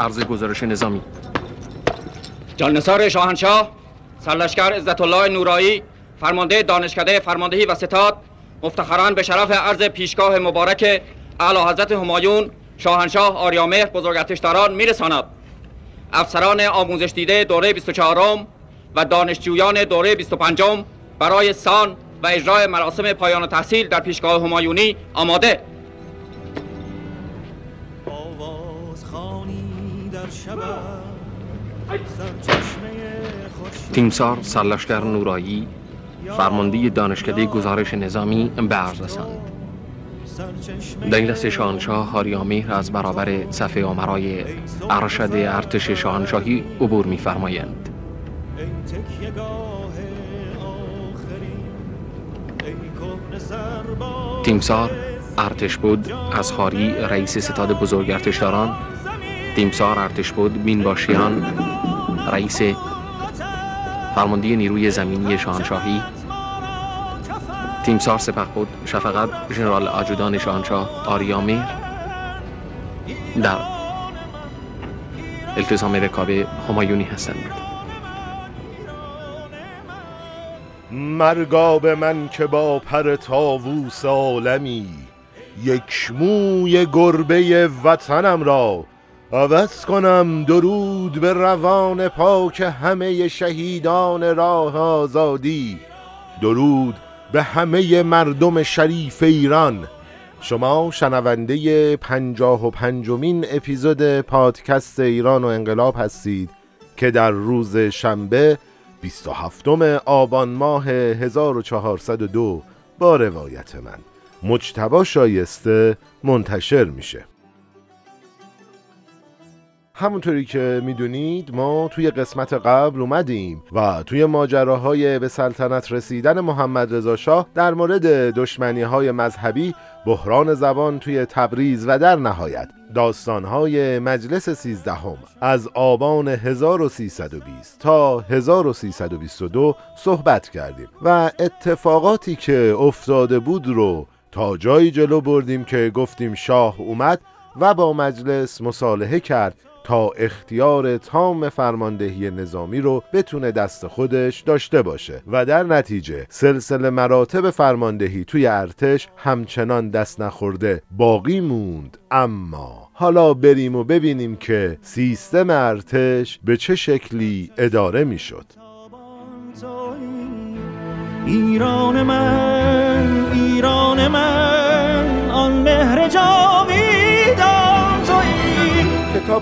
عرض گزارش نظامی. جاننثار شاهنشاه سرلشکر عزت الله نورایی فرمانده دانشکده فرماندهی و ستاد مفتخران به شرف عرض پیشگاه مبارک اعلی حضرت همایون شاهنشاه آریامهر بزرگتشداران میرساند. افسران آموزش دیده دوره 24 و دانشجویان دوره 25 برای سان و اجرای مراسم پایان تحصیل در پیشگاه همایونی آماده. تیمسار سرلشکر نورایی فرمانده دانشکده گزارش نظامی به عرض رساند دست شاهنشاه هاریامیر از برابر صفحه آمرای ارشد ارتش شاهنشاهی عبور می‌فرمایند. تیمسار ارتش بود از هاری رئیس ستاد بزرگ ارتشداران تیمسار ارتش بود بینباشیان رئیس فرماندهی نیروی زمینی شاهنشاهی. تیمسار سپه بود شفقت ژنرال آجودان شاهنشاه آریامیر در التزام رکاب همایونی هستند. مرگاب من که با پر تاووس عالمی یک موی گربه وطنم را عوض کنم درود به روان پاک همه شهیدان راه آزادی. درود به همه مردم شریف ایران. شما شنونده پنجاه و پنجمین اپیزود پادکست ایران و انقلاب هستید که در روز شنبه 27 آبان ماه 1402 با روایت من. مجتبا شایسته منتشر میشه. همونطوری که می‌دونید ما توی قسمت قبل اومدیم و توی ماجراهای به سلطنت رسیدن محمد رضا شاه در مورد دشمنی های مذهبی بحران زبان توی تبریز و در نهایت داستانهای مجلس سیزدهم از آبان 1320 تا 1322 صحبت کردیم و اتفاقاتی که افتاده بود رو تا جایی جلو بردیم که گفتیم شاه اومد و با مجلس مصالحه کرد تا اختیار تام فرماندهی نظامی رو بتونه دست خودش داشته باشه. و در نتیجه سلسله مراتب فرماندهی توی ارتش همچنان دست نخورده باقی موند. اما حالا بریم و ببینیم که سیستم ارتش به چه شکلی اداره می‌شد. ایران من ایران من.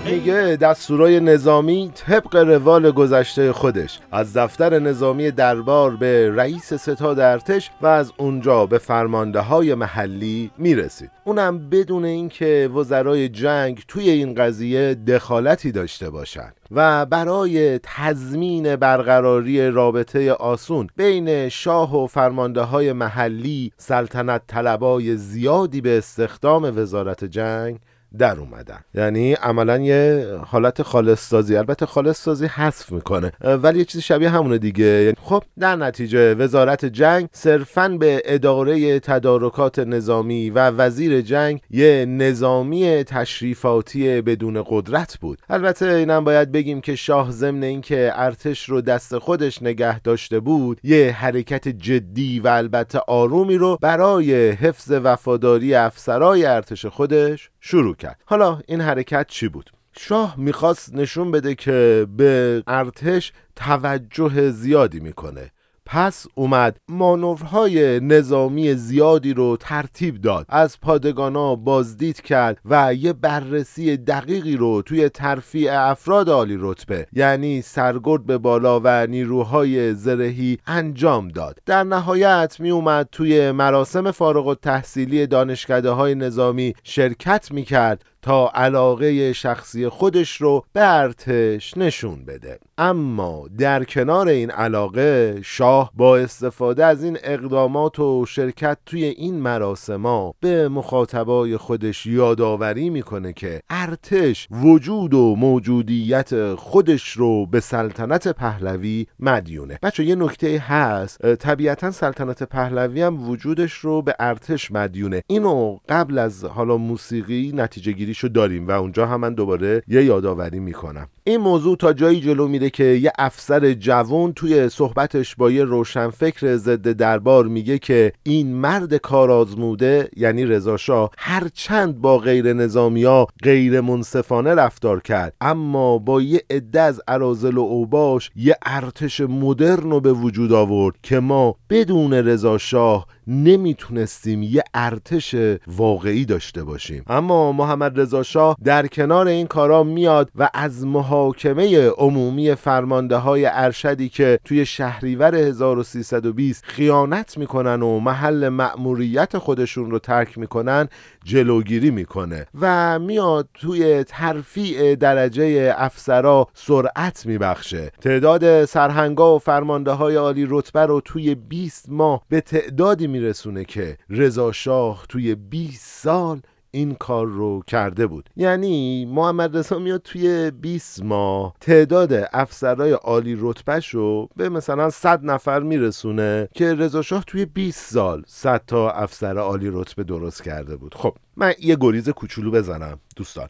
میگه دستورای نظامی طبق روال گذشته خودش. از دفتر نظامی دربار به رئیس ستاد ارتش و از اونجا به فرمانده های محلی می‌رسید. اونم بدون اینکه وزرای جنگ توی این قضیه دخالتی داشته باشند و برای تضمین برقراری رابطه آسون بین شاه و فرمانده های محلی سلطنت طلبای زیادی به استخدام وزارت جنگ در اومدن. یعنی عملا یه حالت خالص سازی البته خالص سازی حذف می‌کنه. ولی یه چیزی شبیه همونه دیگه. یعنی خب در نتیجه وزارت جنگ صرفا به اداره تدارکات نظامی و وزیر جنگ یه نظامی تشریفاتی بدون قدرت بود. البته اینم باید بگیم که شاه ضمن اینکه ارتش رو دست خودش نگه داشته بود یه حرکت جدی و البته آرومی رو برای حفظ وفاداری افسرای ارتش خودش شروع کرد. حالا این حرکت چی بود؟ شاه می‌خواست نشون بده که به ارتش توجه زیادی می‌کنه. پس اومد مانورهای نظامی زیادی رو ترتیب داد. از پادگانا بازدید کرد و یه بررسی دقیقی رو توی ترفیع افراد عالی رتبه یعنی سرگرد به بالا و نیروهای زرهی انجام داد. در نهایت می اومد توی مراسم فارغ و تحصیلی دانشکده های نظامی شرکت می کرد تا علاقه شخصی خودش رو به ارتش نشون بده. اما در کنار این علاقه شاه با استفاده از این اقدامات و شرکت توی این مراسما به مخاطبای خودش یادآوری می‌کنه که ارتش وجود و موجودیت خودش رو به سلطنت پهلوی مدیونه. بچه یه نکته هست. طبیعتا سلطنت پهلوی هم وجودش رو به ارتش مدیونه. اینو قبل از حالا موسیقی نتیجه گیری رو داریم و اونجا هم من دوباره یه یادآوری می‌کنم. این موضوع تا جایی جلو میره که یه افسر جوان توی صحبتش با یه روشنفکر ضد دربار میگه که این مرد کارآزموده یعنی رضا شاه هرچند با غیر نظامیا غیر منصفانه رفتار کرد اما با یه عده از ارازل و اوباش یه ارتش مدرن رو به وجود آورد که ما بدون رضا شاه نمی‌تونستیم یه ارتش واقعی داشته باشیم. اما محمد رضا شاه در کنار این کارا میاد و از محاکمه عمومی فرمانده های ارشدی که توی شهریور 1320 خیانت می‌کنن و محل مأموریت خودشون رو ترک می‌کنن جلوگیری می‌کنه و میاد توی ترفیع درجه افسرا سرعت میبخشه. تعداد سرهنگا و فرمانده های عالی رتبه رو توی 20 ماه به تعدادی میرسونه که رضا شاه توی 20 سال این کار رو کرده بود. یعنی محمد رضا میاد توی 20 ماه تعداد افسرهای عالی رتبهش رو به مثلا 100 نفر میرسونه که رضا شاه توی 20 سال 100 تا افسر عالی رتبه درست کرده بود. خب من یه گریز کوچولو بزنم دوستان.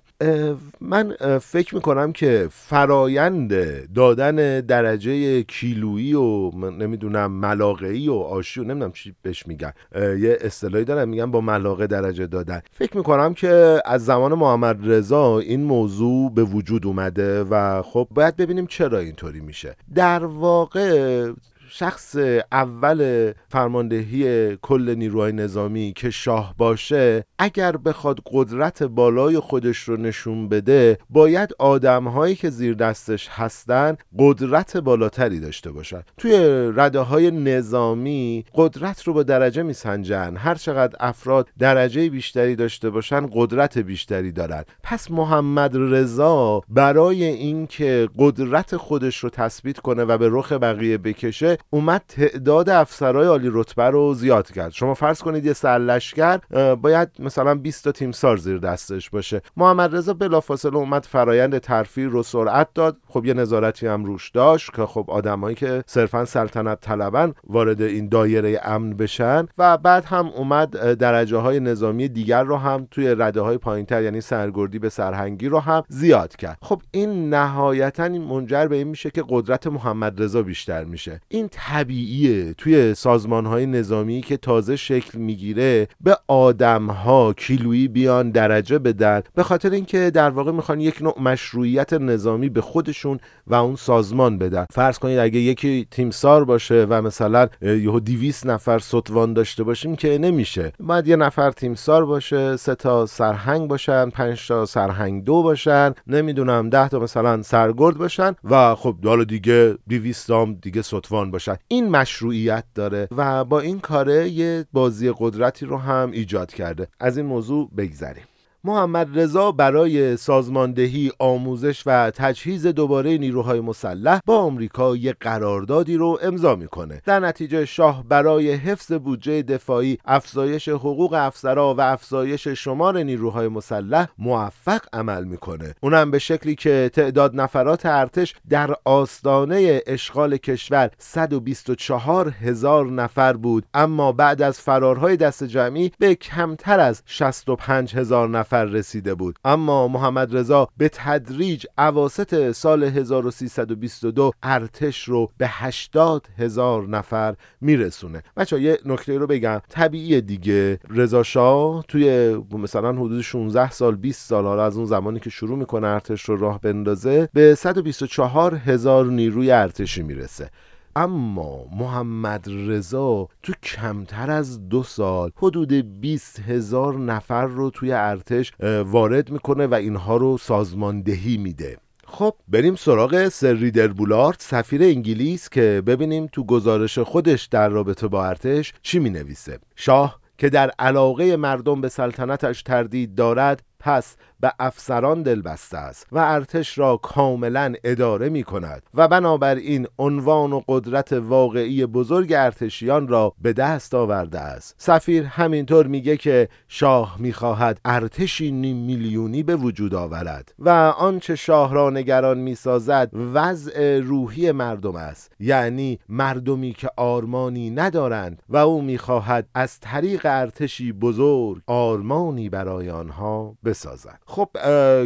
من فکر می‌کنم که فرایند دادن درجه کیلویی و نمی‌دونم ملاقعی و آشی و نمی‌دونم چی بهش میگن. یه اصطلاحی دارم میگن با ملاقه درجه دادن. فکر می‌کنم که از زمان محمد رضا این موضوع به وجود اومده و خب باید ببینیم چرا اینطوری میشه. در واقع شخص اول فرماندهی کل نیروهای نظامی که شاه باشه اگر بخواد قدرت بالای خودش رو نشون بده باید آدمهایی که زیر دستش هستن قدرت بالاتری داشته باشن. توی رده های نظامی قدرت رو با درجه میسنجن. هر چقدر افراد درجه بیشتری داشته باشن قدرت بیشتری دارن. پس محمد رضا برای اینکه قدرت خودش رو تثبیت کنه و به رخ بقیه بکشه اومد تعداد افسرهای عالی رتبه رو زیاد کرد. شما فرض کنید یه سرلشکر باید مثلا 20 تا تیم سار زیر دستش باشه. محمد رضا بلافاصله اومد فرایند ترفیع رو سرعت داد. خب یه نظارتی هم روش داشت که خب آدمایی که صرفا سلطنت طلبن وارد این دایره امن بشن. و بعد هم اومد درجه های نظامی دیگر رو هم توی رده های پایینتر یعنی سرگردی به سرهنگی رو هم زیاد کرد. خب این نهایتا منجر به این میشه که قدرت محمد رضا بیشتر میشه. این طبیعیه توی سازمان های نظامی که تازه شکل می‌گیره به آدم ها کیلویی بیان درجه بدن به خاطر اینکه در واقع می‌خوان یک نوع مشروعیت نظامی به خودشون و اون سازمان بدن. فرض کنید اگه یکی تیمسار باشه و مثلا یهو 200 نفر ستوان داشته باشیم که نمیشه. باید یه نفر تیمسار باشه سه تا سرهنگ باشن پنج تا سرهنگ دو باشن نمی‌دونم ده تا مثلا سرگرد باشن و خب حالا دیگه 200 هم دیگه ستوان باشن. این مشروعیت داره و با این کاره یه بازی قدرتی رو هم ایجاد کرده. از این موضوع بگذریم. محمد رضا برای سازماندهی آموزش و تجهیز دوباره نیروهای مسلح با آمریکا یک قراردادی رو امضا می‌کنه. در نتیجه شاه برای حفظ بودجه دفاعی افزایش حقوق افسرا و افزایش شمار نیروهای مسلح موفق عمل می‌کنه. اونم به شکلی که تعداد نفرات ارتش در آستانه اشغال کشور 124 هزار نفر بود. اما بعد از فرارهای دست جمعی به کمتر از 65 هزار نفر رسیده بود. اما محمد رضا به تدریج اواسط سال 1322 ارتش رو به 80 هزار نفر میرسونه. بچه یه نکته رو بگم. طبیعی دیگه. رضا شاه توی مثلا حدود 16 سال 20 سال حالا از اون زمانی که شروع می‌کنه ارتش رو راه بندازه به 124 هزار نیروی ارتشی می‌رسه. اما محمد رضا تو کمتر از دو سال حدود 20 هزار نفر رو توی ارتش وارد می‌کنه و اینها رو سازماندهی میده. خب بریم سراغ سر ریدر بولارد سفیر انگلیس که ببینیم تو گزارش خودش در رابطه با ارتش چی می نویسه شاه که در علاقه مردم به سلطنتش تردید دارد پس به افسران دل بسته است و ارتش را کاملا اداره می کند و بنابراین عنوان و قدرت واقعی بزرگ ارتشیان را به دست آورده است. سفیر همینطور میگه که شاه می‌خواهد ارتشی نیم میلیونی به وجود آورد و آنچه شاه را نگران می‌سازد وضع روحی مردم است. یعنی مردمی که آرمانی ندارند و او می‌خواهد از طریق ارتشی بزرگ آرمانی برای آنها به بسازن خب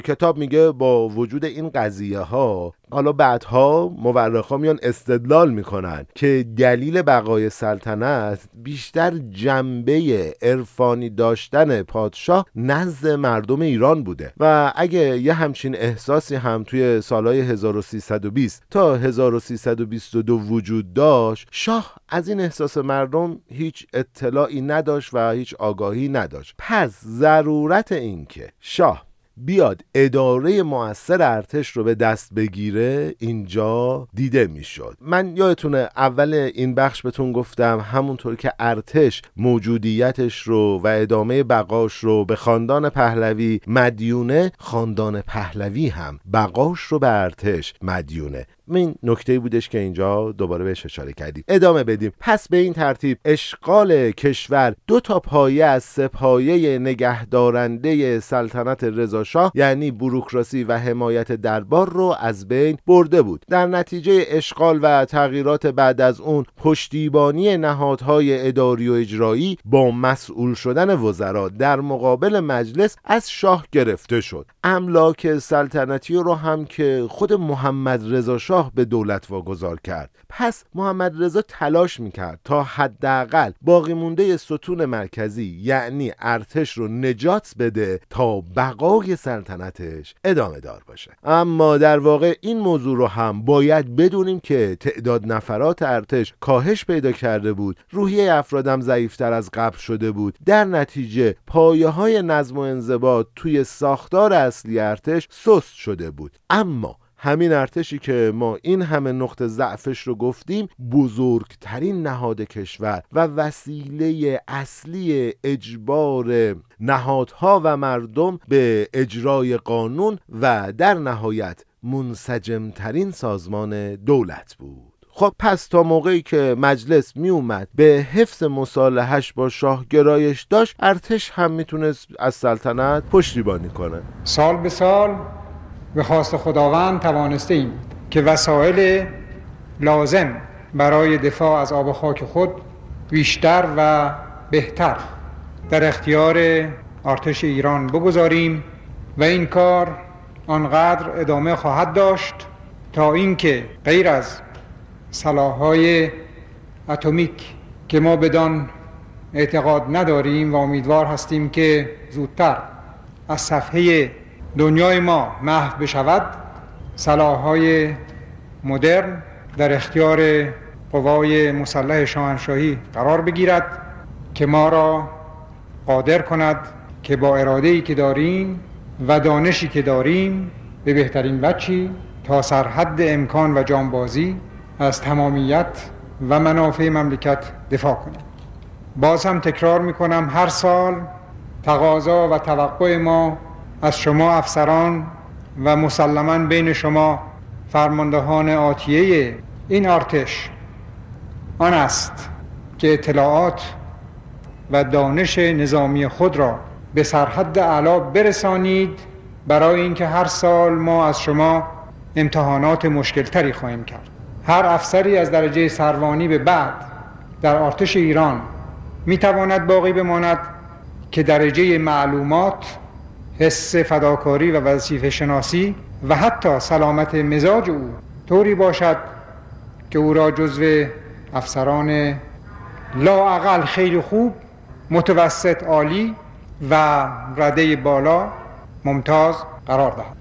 کتاب میگه با وجود این قضیه ها حالا بعدها مورخا میان استدلال می‌کنن که دلیل بقای سلطنت بیشتر جنبه عرفانی داشتن پادشاه نزد مردم ایران بوده. و اگه یه همچین احساسی هم توی سالهای 1320 تا 1322 وجود داشت شاه از این احساس مردم هیچ اطلاعی نداشت و هیچ آگاهی نداشت. پس ضرورت این که شاه بیاد اداره موثر ارتش رو به دست بگیره اینجا دیده می‌شد. من یادتونه اول این بخش بهتون گفتم همونطور که ارتش موجودیتش رو و ادامه بقاش رو به خاندان پهلوی مدیونه خاندان پهلوی هم بقاش رو به ارتش مدیونه. این نکته بودش که اینجا دوباره بهش اشاره کردیم. ادامه بدیم. پس به این ترتیب اشغال کشور دو تا پایه از سپایه نگهدارنده سلطنت رضاشاه یعنی بروکراسی و حمایت دربار رو از بین برده بود. در نتیجه اشغال و تغییرات بعد از اون پشتیبانی نهادهای اداری و اجرایی با مسئول شدن وزرا در مقابل مجلس از شاه گرفته شد. املاک سلطنتی رو هم که خود محمد رضا شاه به دولت واگذار کرد. پس محمد رضا تلاش می‌کرد تا حداقل باقی مونده ستون مرکزی یعنی ارتش رو نجات بده تا بقای سلطنتش ادامه دار باشه. اما در واقع این موضوع رو هم باید بدونیم که تعداد نفرات ارتش کاهش پیدا کرده بود روحیه افرادم ضعیفتر از قبل شده بود. در نتیجه پایه های نظم و انضباط توی ساختار اصلی ارتش سست شده بود. اما همین ارتشی که ما این همه نقطه ضعفش رو گفتیم بزرگترین نهاد کشور و وسیله اصلی اجبار نهادها و مردم به اجرای قانون و در نهایت منسجمترین سازمان دولت بود. خب پس تا موقعی که مجلس می اومد به حفظ مصالحش با شاه گرایش داشت ارتش هم می‌تونست از سلطنت پشتیبانی کنه. سال به سال به خواست خداوند توانسته ایم که وسایل لازم برای دفاع از آب و خاک خود بیشتر و بهتر در اختیار ارتش ایران بگذاریم و این کار آنقدر ادامه خواهد داشت تا اینکه غیر از سلاحهای اتمیک که ما بدان اعتقاد نداریم و امیدوار هستیم که زودتر از صفحه دنیای ما محو بشود سلاحهای مدرن در اختیار قوای مسلح شاهنشاهی قرار بگیرد که ما را قادر کند که با اراده‌ای که داریم و دانشی که داریم به بهترین بچی تا سرحد امکان و جانبازی از تمامیت و منافع مملکت دفاع کنیم. باز هم تکرار می کنم هر سال تقاضا و توقع ما از شما افسران و مسلما بین شما فرماندهان آتیه این ارتش آن است که اطلاعات و دانش نظامی خود را به سرحد اعلا برسانید برای اینکه هر سال ما از شما امتحانات مشکلتری خواهیم کرد. هر افسری از درجه سروانی به بعد در ارتش ایران می تواند باقی بماند که درجه معلومات حس فداکاری و وظیفه شناسی و حتی سلامت مزاج او طوری باشد که او را جزو افسران لاعقل خیلی خوب متوسط عالی و رده بالا ممتاز قرار دهد.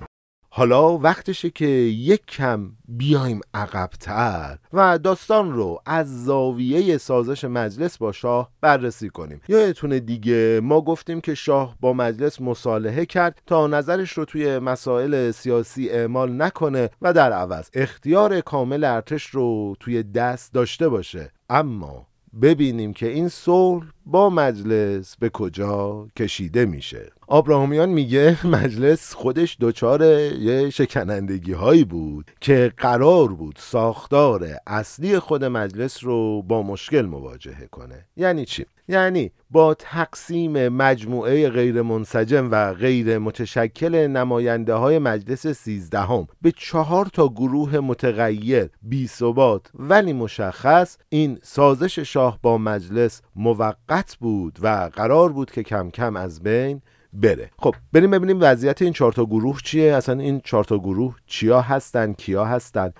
حالا وقتشه که یک کم بیایم عقبتر و داستان رو از زاویه سازش مجلس با شاه بررسی کنیم. یادتونه دیگه ما گفتیم که شاه با مجلس مصالحه کرد تا نظرش رو توی مسائل سیاسی اعمال نکنه و در عوض اختیار کامل ارتش رو توی دست داشته باشه. اما ببینیم که این صلح با مجلس به کجا کشیده میشه. آبراهامیان میگه مجلس خودش دچار یه شکنندگی هایی بود که قرار بود ساختار اصلی خود مجلس رو با مشکل مواجهه کنه یعنی چی؟ یعنی با تقسیم مجموعه غیر منسجم و غیر متشکل نماینده های مجلس سیزدهم به چهار تا گروه متغیر بی ثبات ولی مشخص این سازش شاه با مجلس موقت بود و قرار بود که کم کم از بین بره. خب بریم ببینیم وضعیت این چهار تا گروه چیه. اصلا این چهار تا گروه چیا هستن کیا هستن؟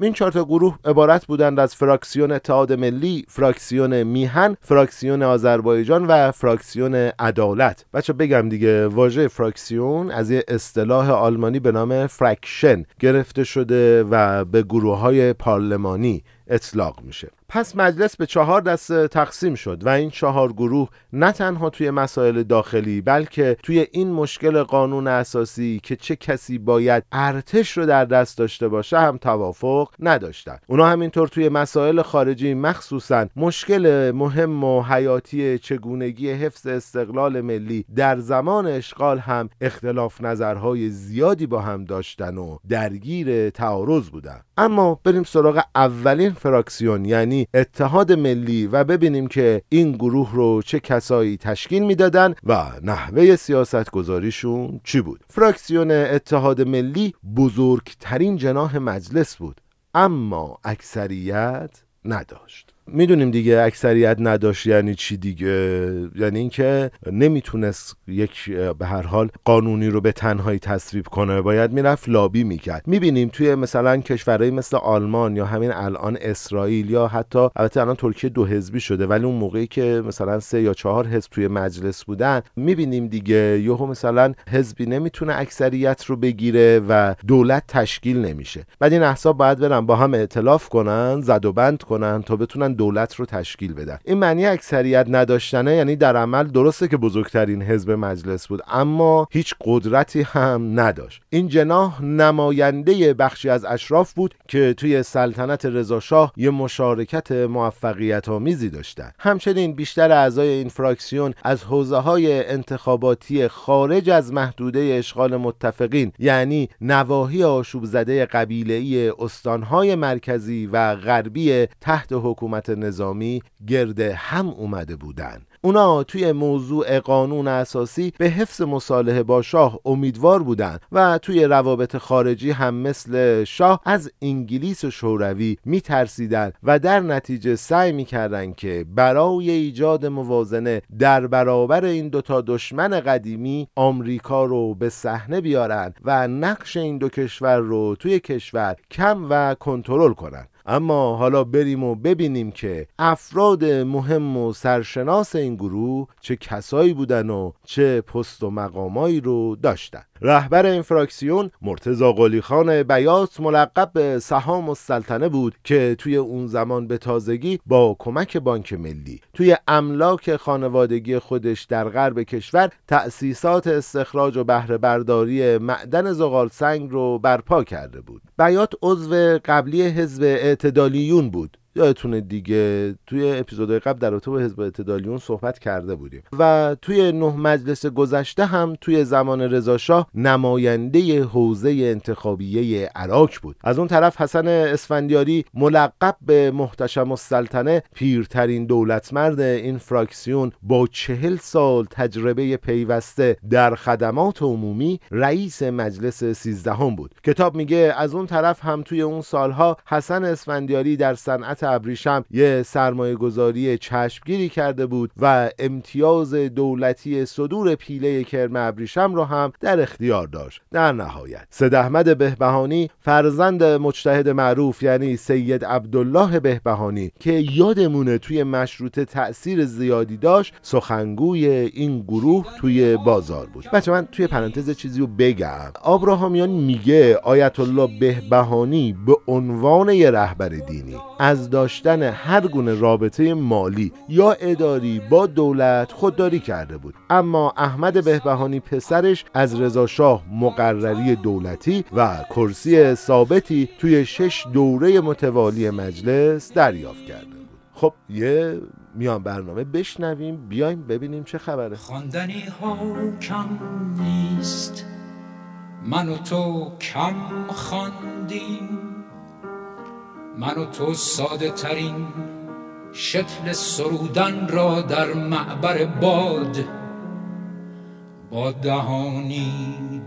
این چهار تا گروه عبارت بودند از فراکسیون اتحاد ملی فراکسیون میهن فراکسیون آذربایجان و فراکسیون عدالت. البته بگم دیگه واژه فراکسیون از یه اصطلاح آلمانی به نام Fraktion گرفته شده و به گروه های پارلمانی اطلاق میشه. پس مجلس به چهار دسته تقسیم شد و این چهار گروه نه تنها توی مسائل داخلی بلکه توی این مشکل قانون اساسی که چه کسی باید ارتش رو در دست داشته باشه هم توافق نداشتن. اونا همینطور توی مسائل خارجی مخصوصا مشکل مهم و حیاتی چگونگی حفظ استقلال ملی در زمان اشغال هم اختلاف نظرهای زیادی با هم داشتن و درگیر تعارض بودن. اما بریم سراغ اولین فراکسیون یعنی اتحاد ملی و ببینیم که این گروه رو چه کسایی تشکیل می‌دادن و نحوه سیاست گذاریشون چی بود. فراکسیون اتحاد ملی بزرگترین جناح مجلس بود اما اکثریت نداشت. می‌دونیم دیگه اکثریت نداشت یعنی چی دیگه. یعنی اینکه نمی‌تونست یک به هر حال قانونی رو به تنهایی تصویب کنه. باید می‌رفت لابی می‌کرد. می‌بینیم توی مثلا کشورهایی مثل آلمان یا همین الان اسرائیل یا حتی البته الان ترکیه دو حزبی شده ولی اون موقعی که مثلا سه یا چهار حزب توی مجلس بودن می‌بینیم دیگه یهو مثلا حزبی نمی‌تونه اکثریت رو بگیره و دولت تشکیل نمیشه. بعد این احزاب باید برن با هم ائتلاف کنن زد و بند کنن تا بتونن دولت رو تشکیل بدن. این معنی اکثریت نداشتنه یعنی در عمل درسته که بزرگترین حزب مجلس بود اما هیچ قدرتی هم نداشت. این جناح نماینده بخشی از اشراف بود که توی سلطنت رضاشاه یه مشارکت موفقیت آمیزی داشتن. همچنین بیشتر اعضای این فراکسیون از حوزه های انتخاباتی خارج از محدوده اشغال متفقین یعنی نواحی آشوب زده قبیله استانهای مرکزی و غربی تحت حکومت نظامی گرد هم اومده بودن. اونا توی موضوع قانون اساسی به حفظ مصالحه با شاه امیدوار بودند و توی روابط خارجی هم مثل شاه از انگلیس و شوروی میترسیدن و در نتیجه سعی می‌کردن که برای ایجاد موازنه در برابر این دوتا دشمن قدیمی آمریکا رو به صحنه بیارن و نقش این دو کشور رو توی کشور کم و کنترل کنن. اما حالا بریم و ببینیم که افراد مهم و سرشناس این گروه چه کسایی بودن و چه پست و مقامایی رو داشتن. رهبر این فراکسیون مرتزا قلی خان بیات ملقب به سهام السلطنه بود که توی اون زمان به تازگی با کمک بانک ملی توی املاک خانوادگی خودش در غرب کشور تأسیسات استخراج و بهره برداری معدن زغال سنگ رو برپا کرده بود. بیات عضو قبلی حزب اعتدالیون بود. یادتونه دیگه توی اپیزودهای قبل در رابطه با حزب اعتدالیون صحبت کرده بودیم و توی نه مجلس گذشته هم توی زمان رضاشاه نماینده حوزه انتخابیه عراق بود. از اون طرف حسن اسفندیاری ملقب به محتشم السلطنه پیرترین دولتمرد این فراکسیون با چهل سال تجربه پیوسته در خدمات عمومی رئیس مجلس سیزدهم بود. کتاب میگه از اون طرف هم توی اون سالها حسن اسفندیاری در صنعت ابریشم یه سرمایه گذاری چشمگیری کرده بود و امتیاز دولتی صدور پیله کرم ابریشم را هم در اختیار داشت. در نهایت سید احمد بهبهانی فرزند مجتهد معروف یعنی سید عبدالله بهبهانی که یادمونه توی مشروطه تأثیر زیادی داشت سخنگوی این گروه توی بازار بود. بچه من توی پرانتز چیزی رو بگم. آبراهامیان میگه آیت الله بهبهانی به عنوان یه رهبر دینی. از داشتن هر گونه رابطه مالی یا اداری با دولت خودداری کرده بود. اما احمد بهبهانی پسرش از رضا شاه مقرری دولتی و کرسی ثابتی توی شش دوره متوالی مجلس دریافت کرده بود. خب یه میان برنامه بشنویم بیایم ببینیم چه خبره. خواندنی ها کم نیست. من و تو کم خواندیم. من و تو ساده ترین شکل سرودن را در معبر باد. با دهانی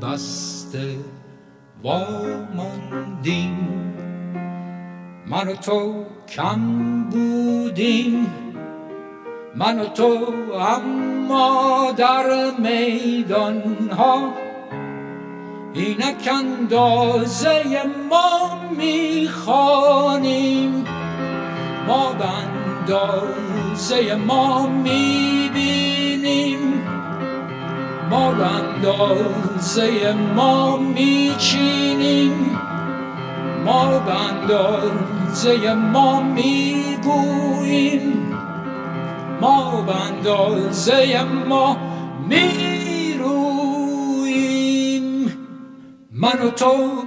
بسته واماندیم. من و تو کم بودیم. من و تو هم ما در میدان ها اینک اندازه ما می‌خوانیم. ما به اندازه ما می‌بینیم. ما به اندازه ما میچینیم. ما به اندازه ما می‌گوییم. ما به اندازه ما می‌رویم من و تو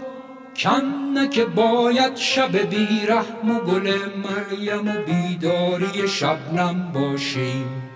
کنه که باید شب بیرحم و گل مریم و بیداری شبنم باشیم.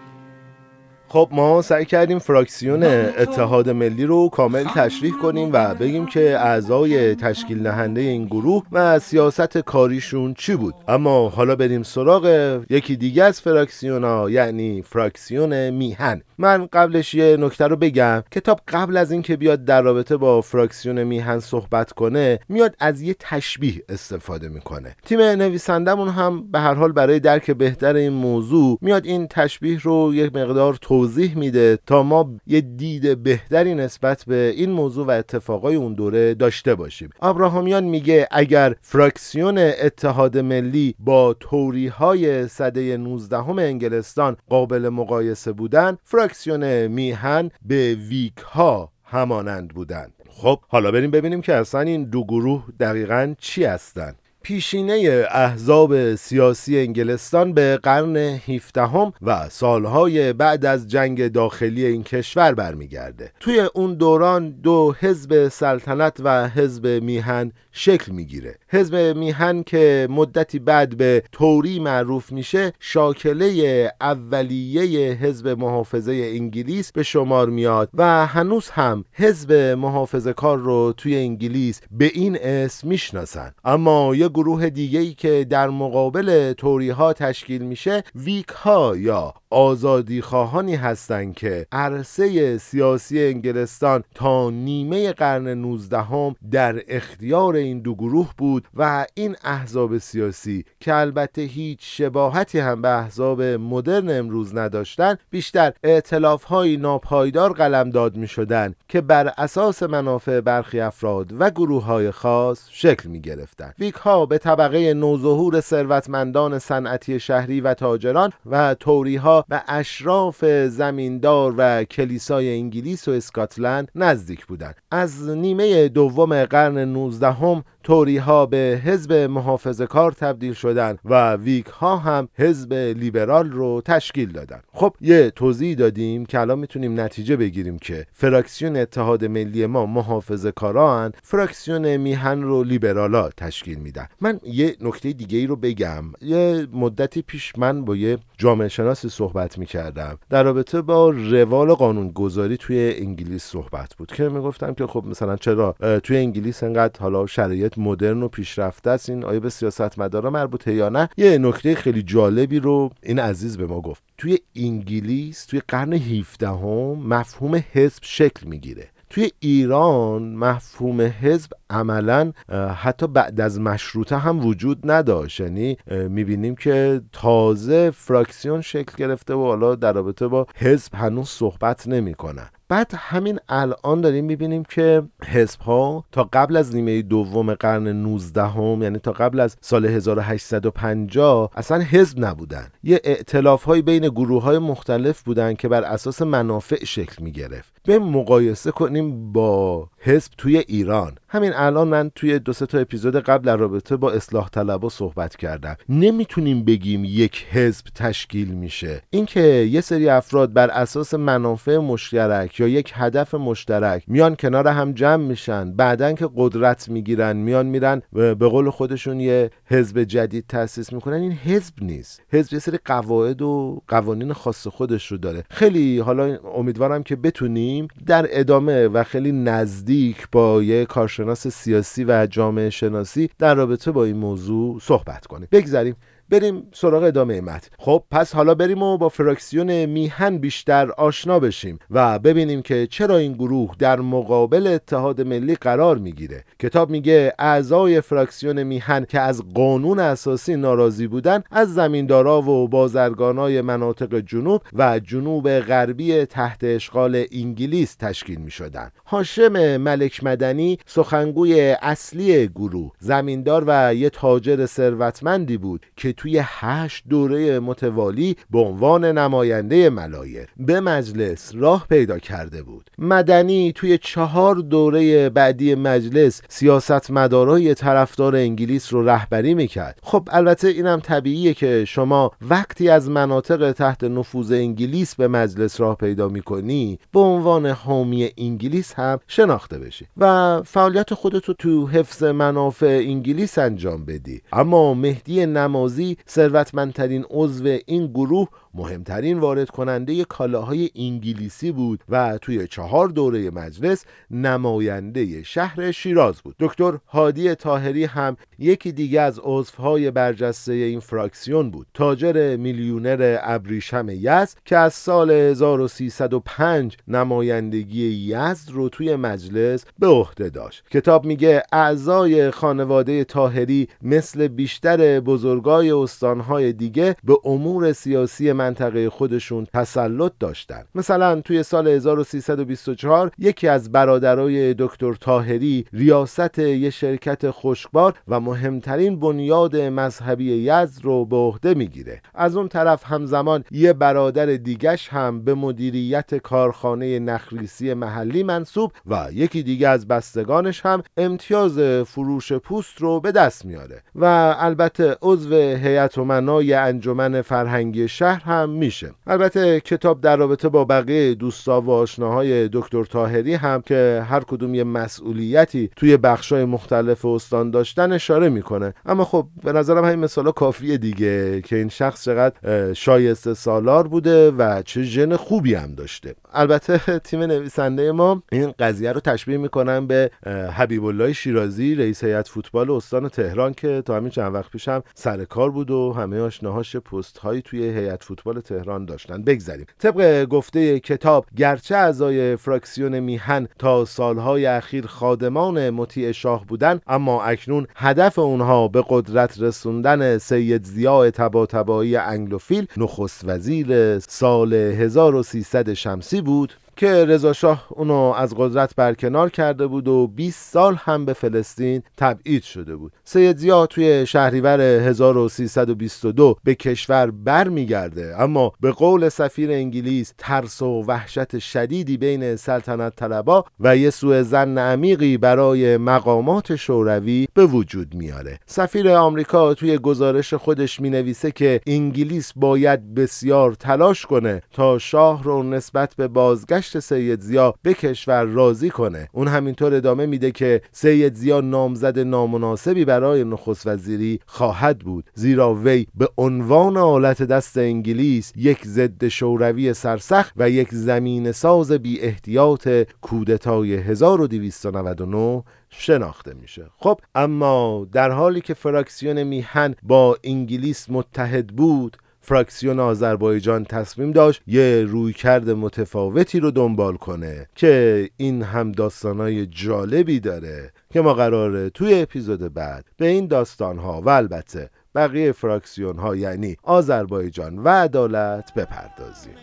خب ما سعی کردیم فراکسیون اتحاد ملی رو کامل تشریح کنیم و بگیم که اعضای تشکیل نهنده این گروه و سیاست کاریشون چی بود. اما حالا بریم سراغ یکی دیگه از فراکسیون ها یعنی فراکسیون میهن. من قبلش یه نکته رو بگم کتاب قبل از اینکه بیاد در رابطه با فراکسیون میهن صحبت کنه میاد از یه تشبیه استفاده می‌کنه. تیم نویسندمون هم به هر حال برای درک بهتر این موضوع میاد این تشبیه رو یک مقدار توضیح میده تا ما یه دید بهتری نسبت به این موضوع و اتفاقای اون دوره داشته باشیم. ابراهامیان میگه اگر فراکسیون اتحاد ملی با توری های صده 19 انگلستان قابل مقایسه بودن فراکسیون میهن به ویک ها همانند بودند. خب حالا بریم ببینیم که اصلا این دو گروه دقیقا چی هستند پیشینه احزاب سیاسی انگلستان به قرن 17 و سالهای بعد از جنگ داخلی این کشور برمیگرده. توی اون دوران دو حزب سلطنت و حزب میهن شکل می‌گیره. حزب میهن که مدتی بعد به توری معروف میشه شاکله اولیه حزب محافظه انگلیس به شمار میاد و هنوز هم حزب محافظه کار رو توی انگلیس به این اسم می‌شناسن. اما یه گروه دیگه ای که در مقابل توری ها تشکیل میشه ویک ها یا آزادی خواهانی هستند که عرصه سیاسی انگلستان تا نیمه قرن 19 هم در اختیار این دو گروه بود و این احزاب سیاسی که البته هیچ شباهتی هم به احزاب مدرن امروز نداشتند بیشتر اعتلاف های ناپایدار قلمداد می شدن که بر اساس منافع برخی افراد و گروه های خاص شکل می گرفتن ویک ها به طبقه نوظهور ثروتمندان صنعتی شهری و تاجران و توری ها به اشراف زمیندار و کلیسای انگلیس و اسکاتلند نزدیک بودند. از نیمه دوم قرن 19 هم توری ها به حزب محافظ کار تبدیل شدند و ویک ها هم حزب لیبرال رو تشکیل دادن. خب یه توضیح دادیم که الان می‌تونیم نتیجه بگیریم که فراکسیون اتحاد ملی ما محافظ کاران فراکسیون میهن رو لیبرالا تشکیل میدن. من یه نکته دیگه ای رو بگم. یه مدتی پیش من با یه جامعه شناسی صحبت می‌کردم. در رابطه با روال قانون گذاری توی انگلیس صحبت بود که می‌گفتم که خب مثلا چرا توی انگلیس انقدر حالا شرایط مدرن و پیشرفته است. این آیا به سیاستمدارا مربوطه یا نه؟ یه نکته خیلی جالبی رو این عزیز به ما گفت. توی انگلیس توی قرن 17 هم مفهوم حزب شکل می‌گیره. توی ایران مفهوم حزب عملا حتی بعد از مشروطه هم وجود نداشت. یعنی می‌بینیم که تازه فراکسیون شکل گرفته و حالا در رابطه با حزب هنوز صحبت نمی‌کنن بعد همین الان داریم می‌بینیم که حزب ها تا قبل از نیمه دوم قرن 19 هم یعنی تا قبل از سال 1850 اصلا حزب نبودن. یه اعتلاف های بین گروه های مختلف بودن که بر اساس منافع شکل می‌گرفت. به مقایسه کنیم با حزب توی ایران. همین الان من توی دو تا اپیزود قبل در رابطه با اصلاح طلبا صحبت کردم. نمی‌تونیم بگیم یک حزب تشکیل میشه. اینکه یه سری افراد بر اساس منافع مشترک یا یک هدف مشترک میان کنار هم جمع میشن بعدن که قدرت می‌گیرن میان میرن به قول خودشون یه حزب جدید تاسیس می‌کنن. این حزب نیست. حزب یه سری قواعد و قوانین خاص خودش رو داره. خیلی حالا امیدوارم که بتونیم در ادامه و خیلی نزدیک با یه کارشناس سیاسی و جامعه شناسی در رابطه با این موضوع صحبت کنیم. بگذاریم بریم سراغ ادامه متن خب پس حالا بریم و با فراکسیون میهن بیشتر آشنا بشیم و ببینیم که چرا این گروه در مقابل اتحاد ملی قرار می‌گیره کتاب میگه اعضای فراکسیون میهن که از قانون اساسی ناراضی بودن از زمیندارا و بازرگانای مناطق جنوب و جنوب غربی تحت اشغال انگلیس تشکیل می شدن. هاشم ملک مدنی سخنگوی اصلی گروه زمیندار و یه تاجر ثروتمندی بود که توی هشت دوره متوالی به عنوان نماینده ملایر به مجلس راه پیدا کرده بود. مدنی توی چهار دوره بعدی مجلس سیاست مدارای طرفدار انگلیس رو رهبری می‌کرد. خب البته اینم طبیعیه که شما وقتی از مناطق تحت نفوذ انگلیس به مجلس راه پیدا می‌کنی به عنوان حامی انگلیس هم شناخته بشی و فعالیت خودتو تو حفظ منافع انگلیس انجام بدی. اما مهدی نمازی ثروتمندترین عضو این گروه مهمترین وارد کننده کالاهای انگلیسی بود و توی چهار دوره مجلس نماینده شهر شیراز بود. دکتر هادی تاهری هم یکی دیگه از عضوهای برجسته این فراکسیون بود. تاجر میلیونر ابریشم یزد که از سال 1305 نمایندگی یزد رو توی مجلس به عهده داشت. کتاب میگه اعضای خانواده تاهری مثل بیشتر بزرگای استانهای دیگه به امور سیاسی منطقه خودشون تسلط داشتن. مثلا توی سال 1324 یکی از برادرای دکتر تاهری ریاست یه شرکت خشکبار و مهمترین بنیاد مذهبی یزد رو به عهده می‌گیره. از اون طرف همزمان یه برادر دیگش هم به مدیریت کارخانه نخریسی محلی منصوب و یکی دیگه از بستگانش هم امتیاز فروش پوست رو به دست میاره. و البته عضو هیئت منای انجمن فرهنگی شهر هم میشه. البته کتاب در رابطه با بقیه دوستا و آشناهای دکتر تاهری هم که هر کدوم یه مسئولیتی توی بخشای مختلف استان داشتن اشاره می‌کنه. اما خب به نظرم همین مثالا کافیه دیگه که این شخص چقدر شایسته سالار بوده و چه ژن خوبی هم داشته. البته تیم نویسنده ما این قضیه رو تشبیه می‌کنن به حبیب الله شیرازی رئیس هیئت فوتبال استان تهران که تا همین چند وقت پیشم سر کار بود و همه آشناهاش پست هایی توی هیئت فوتبال تهران داشتن. بگذریم. طبق گفته کتاب گرچه اعضای فراکسیون میهن تا سالهای اخیر خادمان مطیع شاه بودن اما اکنون هدف اونها به قدرت رسوندن سید زیاه تباتبایی انگلوفیل نخست وزیر سال 1300 شمسی بود که رضا شاه اونو از قدرت برکنار کرده بود و 20 سال هم به فلسطین تبعید شده بود. سید زیا توی شهریور 1322 به کشور برمیگرده اما به قول سفیر انگلیس ترس و وحشت شدیدی بین سلطنت طلبا و یه سوء زن عمیقی برای مقامات شوروی به وجود میاره. سفیر آمریکا توی گزارش خودش می نویسه که انگلیس باید بسیار تلاش کنه تا شاه رو نسبت به بازگشت سید زیا به کشور راضی کنه. اون همینطور ادامه میده که سید زیا نامزد نامناسبی برای نخست وزیری خواهد بود. زیرا وی به عنوان آلت دست انگلیس یک ضد شوروی سرسخت و یک زمین ساز بی احتیاط کودتای 1299 شناخته میشه. خب اما در حالی که فراکسیون میهن با انگلیس متحد بود فراکسیون آذربایجان تصمیم داشت یه رویکرد متفاوتی رو دنبال کنه که این هم داستانای جالبی داره که ما قراره توی اپیزود بعد به این داستانها و البته بقیه فراکسیون ها یعنی آذربایجان و عدالت بپردازیم.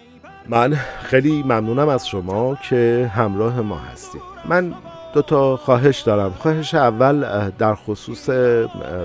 من خیلی ممنونم از شما که همراه ما هستید. من دو تا خواهش دارم. خواهش اول در خصوص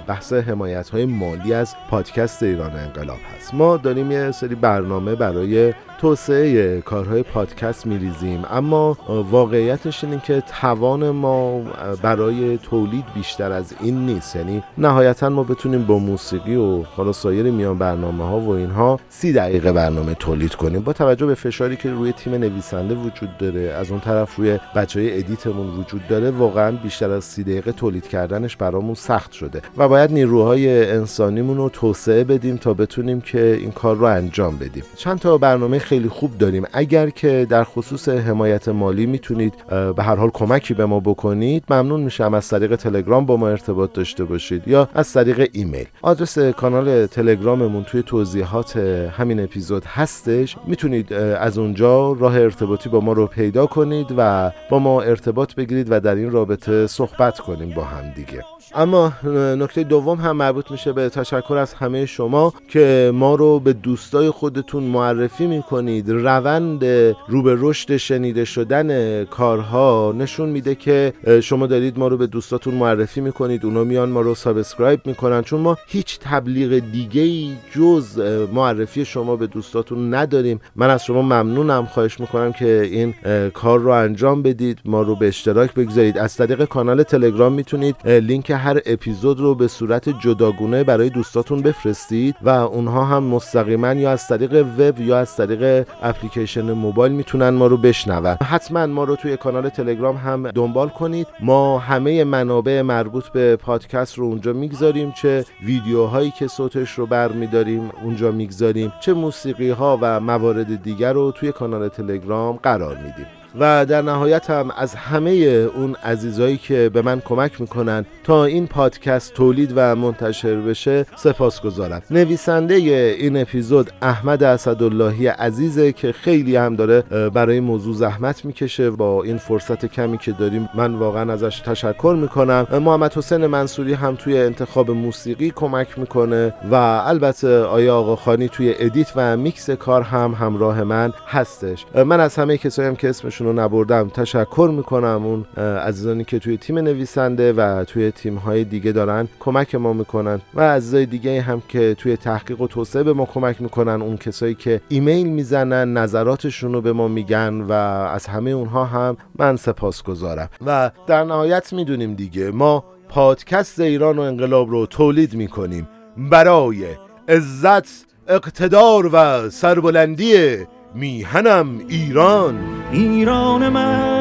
بحث حمایت های مالی از پادکست ایران انقلاب هست. ما داریم یه سری برنامه برای توسعه کارهای پادکست میریزیم. اما واقعیتش اینه که توان ما برای تولید بیشتر از این نیست. یعنی نهایتا ما بتونیم با موسیقی و حالا سایر میان برنامه ها و اینها سی دقیقه برنامه تولید کنیم. با توجه به فشاری که روی تیم نویسنده وجود داره از اون طرف روی بچه های ادیتمون وجود داره واقعا بیشتر از سی دقیقه تولید کردنش برامون سخت شده. و باید نیروهای انسانیمون رو توسعه بدیم تا بتونیم که این کار رو انجام بدیم. چند تا برنامه خیلی خوب داریم. اگر که در خصوص حمایت مالی می‌تونید به هر حال کمکی به ما بکنید ممنون میشم از طریق تلگرام با ما ارتباط داشته باشید یا از طریق ایمیل. آدرس کانال تلگراممون توی توضیحات همین اپیزود هستش. می‌تونید از اونجا راه ارتباطی با ما رو پیدا کنید و با ما ارتباط بگیرید و در این رابطه صحبت کنیم با هم دیگه. اما نکته دوم هم مربوط میشه به تشکر از همه شما که ما رو به دوستای خودتون معرفی می‌کنید. روند رو به رشد شنیده شدن کارها نشون میده که شما دارید ما رو به دوستاتون معرفی می‌کنید. اونا میان ما رو subscribe می‌کنن. چون ما هیچ تبلیغ دیگه ای جز معرفی شما به دوستاتون نداریم. من از شما ممنونم. خواهش می‌کنم که این کار رو انجام بدید. ما رو به اشتراک بگذارید. از طریق کانال تلگرام می‌تونید لینک هر اپیزود رو به صورت جداگونه برای دوستاتون بفرستید و اونها هم مستقیما یا از طریق وب یا از طریق اپلیکیشن موبایل می‌تونن ما رو بشنون. حتما ما رو توی کانال تلگرام هم دنبال کنید. ما همه منابع مربوط به پادکست رو اونجا می‌گذاریم چه ویدیوهایی که صوتش رو برمیداریم اونجا می‌گذاریم چه موسیقی ها و موارد دیگر رو توی کانال تلگرام قرار میدیم. و در نهایت هم از همه اون عزیزایی که به من کمک می‌کنن تا این پادکست تولید و منتشر بشه سپاس گذارم نویسنده این اپیزود احمد اسداللهی عزیزه که خیلی هم داره برای موضوع زحمت می‌کشه. با این فرصت کمی که داریم من واقعا ازش تشکر می‌کنم. محمد حسین منصوری هم توی انتخاب موسیقی کمک می‌کنه و البته آریا آقاخانی توی edit و میکس کار هم همراه من هستش. من از همه کسایی هم که اسمشون رو نبردم. تشکر می‌کنم اون عزیزانی که توی تیم نویسنده و توی تیم های دیگه دارن کمک ما می‌کنن و عزیزای دیگه هم که توی تحقیق و توسعه به ما کمک می‌کنن. اون کسایی که ایمیل می‌زنن نظراتشون رو به ما میگن و از همه اونها هم من سپاسگزارم و در نهایت می‌دونیم دیگه ما پادکست ایران و انقلاب رو تولید می‌کنیم برای عزت اقتدار و سربلندی میهنم ایران. ایران من.